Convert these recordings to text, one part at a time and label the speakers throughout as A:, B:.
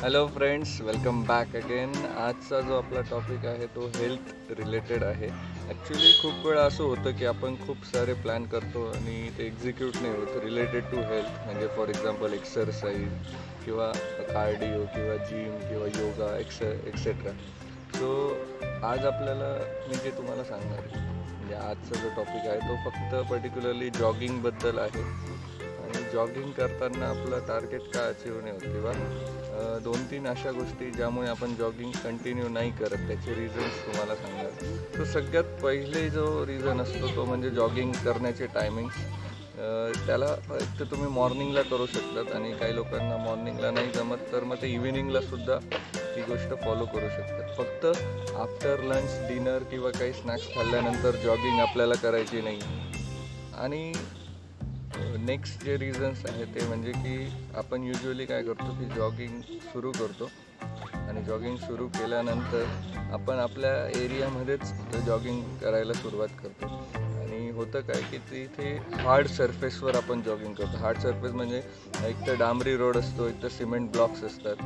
A: Hello friends welcome back again आजचा जो आपला टॉपिक आहे तो हेल्थ रिलेटेड आहे. ॲक्च्युली खूप वेळा असं होतं की आपण खूप सारे प्लॅन करतो आणि ते एक्झिक्यूट नाही होत. रिलेटेड टू हेल्थ म्हणजे फॉर एक्झाम्पल एक्सरसाइज किंवा कार्डिओ किंवा जिम किंवा योगा एक्स एक्सेट्रा सो आज आपल्याला मी जे तुम्हाला सांगणार आहे म्हणजे आजचा जो टॉपिक आहे तो फक्त पर्टिक्युलरली जॉगिंगबद्दल आहे. आणि जॉगिंग करताना आपलं टार्गेट काय अचीव नाही होत किंवा दोन तीन अशा गोष्टी ज्यामुळे आपण जॉगिंग कंटिन्यू नाही करत त्याचे रिझन्स तुम्हाला सांगणार. तर सगळ्यात पहिले जो रिझन असतो तो म्हणजे जॉगिंग करण्याचे टायमिंग्स त्याला तर तुम्ही मॉर्निंगला करू शकतात आणि काही लोकांना मॉर्निंगला नाही जमत तर मग ते इव्हिनिंगलासुद्धा ती गोष्ट फॉलो करू शकतात. फक्त आफ्टर लंच डिनर किंवा काही स्नॅक्स खाल्ल्यानंतर जॉगिंग आपल्याला करायची नाही. आणि नेक्स्ट जे रिझन्स आहे ते म्हणजे की आपण युजली काय करतो की जॉगिंग सुरू करतो. आणि जॉगिंग सुरू केल्यानंतर आपण आपल्या एरियामध्येच जॉगिंग करायला सुरुवात करतो. आणि होतं काय की तिथे हार्ड सरफेसवर आपण जॉगिंग करतो. हार्ड सरफेस म्हणजे एक तर डांबरी रोड असतो एक तर सिमेंट ब्लॉक्स असतात.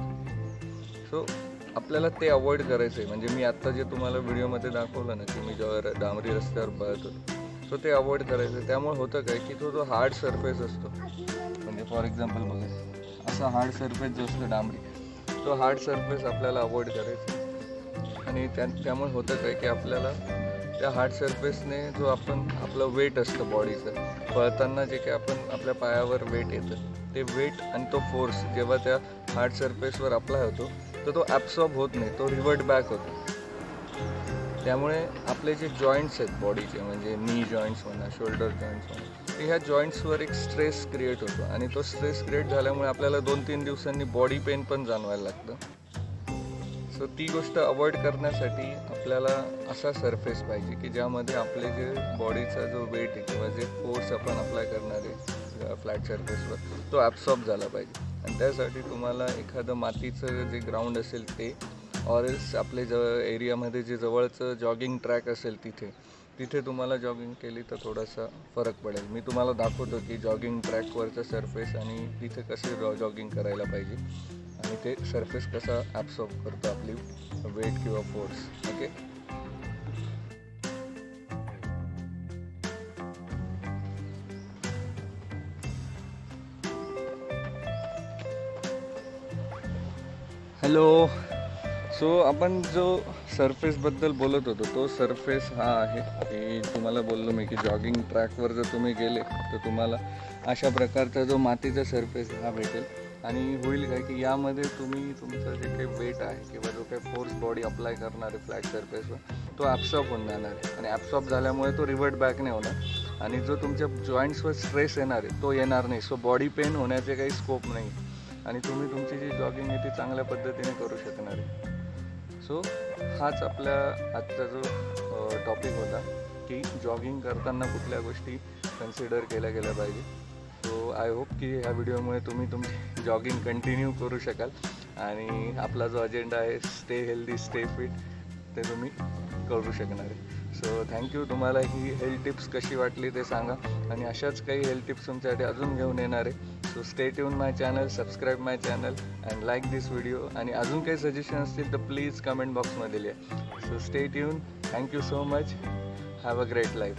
A: सो आपल्याला ते अवॉइड करायचं आहे म्हणजे मी आत्ता जे तुम्हाला व्हिडिओमध्ये दाखवलं ना की मी जेव्हा डांबरी रस्त्यावर पळत होतो. असतो ते अवॉइड करायचं. आहे त्यामुळे होतं काय की तो जो हार्ड सरफेस असतो. म्हणजे फॉर एक्झाम्पल बघा असा हार्ड सरफेस जो असतो डांबरी तो हार्ड सरफेस आपल्याला अवॉइड करायचा. आणि त्या त्यामुळे होतं काय की आपल्याला त्या हार्ड सरफेसने जो आपण आपलं वेट असतं बॉडीचं पळताना जे काही आपण आपल्या पायावर वेट येतं ते वेट आणि तो फोर्स जेव्हा त्या हार्ड सरफेसवर अप्लाय होतो तर तो ॲब्सॉर्ब होत नाही तो रिवर्ट बॅक होतो. त्यामुळे आपले जे जॉईंट्स आहेत बॉडीचे म्हणजे नी जॉईंट्स म्हणा शोल्डर जॉईंट्स म्हणा तर ह्या जॉईंट्सवर एक स्ट्रेस क्रिएट होतो. आणि तो स्ट्रेस क्रिएट झाल्यामुळे आपल्याला दोन तीन दिवसांनी बॉडी पेन पण जाणवायला लागतं. सो ती गोष्ट अवॉइड करण्यासाठी आपल्याला असा सरफेस पाहिजे की ज्यामध्ये आपले जे बॉडीचा जो वेट आहे किंवा जे फोर्स आपण अप्लाय करणार आहे फ्लॅट सरफेसवर तो ॲब्सॉर्ब झाला पाहिजे. आणि त्यासाठी तुम्हाला एखादं मातीचं जे ग्राउंड असेल ते ऑरेल्स आपले ज एरियामध्ये जे जवळचं जॉगिंग ट्रॅक असेल तिथे तिथे तुम्हाला जॉगिंग केली तर थोडासा फरक पडेल. मी तुम्हाला दाखवतो की जॉगिंग ट्रॅकवरचं सरफेस आणि तिथे कसे जॉगिंग करायला पाहिजे. आणि ते सरफेस कसा ॲब्सॉर्ब करतो आपली वेट किंवा फोर्स ओके हॅलो सो आपण जो सरफेसबद्दल बोलत होतो तो सरफेस हा आहे. की तुम्हाला बोललो मी की जॉगिंग ट्रॅकवर जर तुम्ही गेले तर तुम्हाला अशा प्रकारचा जो मातीचा सरफेस हा भेटेल. आणि होईल काय की यामध्ये तुम्ही तुमचं जे काही वेट आहे किंवा जो काही फोर्स बॉडी अप्लाय करणार आहे फ्लॅट सरफेसवर तो ॲब्सॉर्ब होऊन जाणार आहे. आणि ॲब्सॉर्ब झाल्यामुळे तो रिवर्ट बॅक नाही होणार. आणि जो तुमच्या जॉईंट्सवर स्ट्रेस येणार आहे तो येणार नाही. सो बॉडी पेन होण्याचे काही स्कोप नाही. आणि तुम्ही तुमची जी जॉगिंग आहे ती चांगल्या पद्धतीने करू शकणार आहे. सो हाच आपल्या आजचा जो टॉपिक होता की जॉगिंग करताना कुठल्या गोष्टी कन्सिडर केल्या गेल्या पाहिजे. सो आय होप की ह्या व्हिडिओमुळे तुम्ही तुमची जॉगिंग कंटिन्यू करू शकाल आणि आपला जो अजेंडा आहे स्टे हेल्दी स्टे फिट ते तुम्ही करू शकणार आहे. सो थँक्यू तुम्हाला ही हेल्थ टिप्स कशी वाटली ते सांगा. आणि अशाच काही हेल्थ टिप्स तुमच्यासाठी अजून घेऊन येणार आहे. So stay tune my channel subscribe my channel and like this video आणि अजून काही सजेशन असतील तर प्लीज कमेंट बॉक्समध्ये लिहा. So stay tune thank you so much have a great life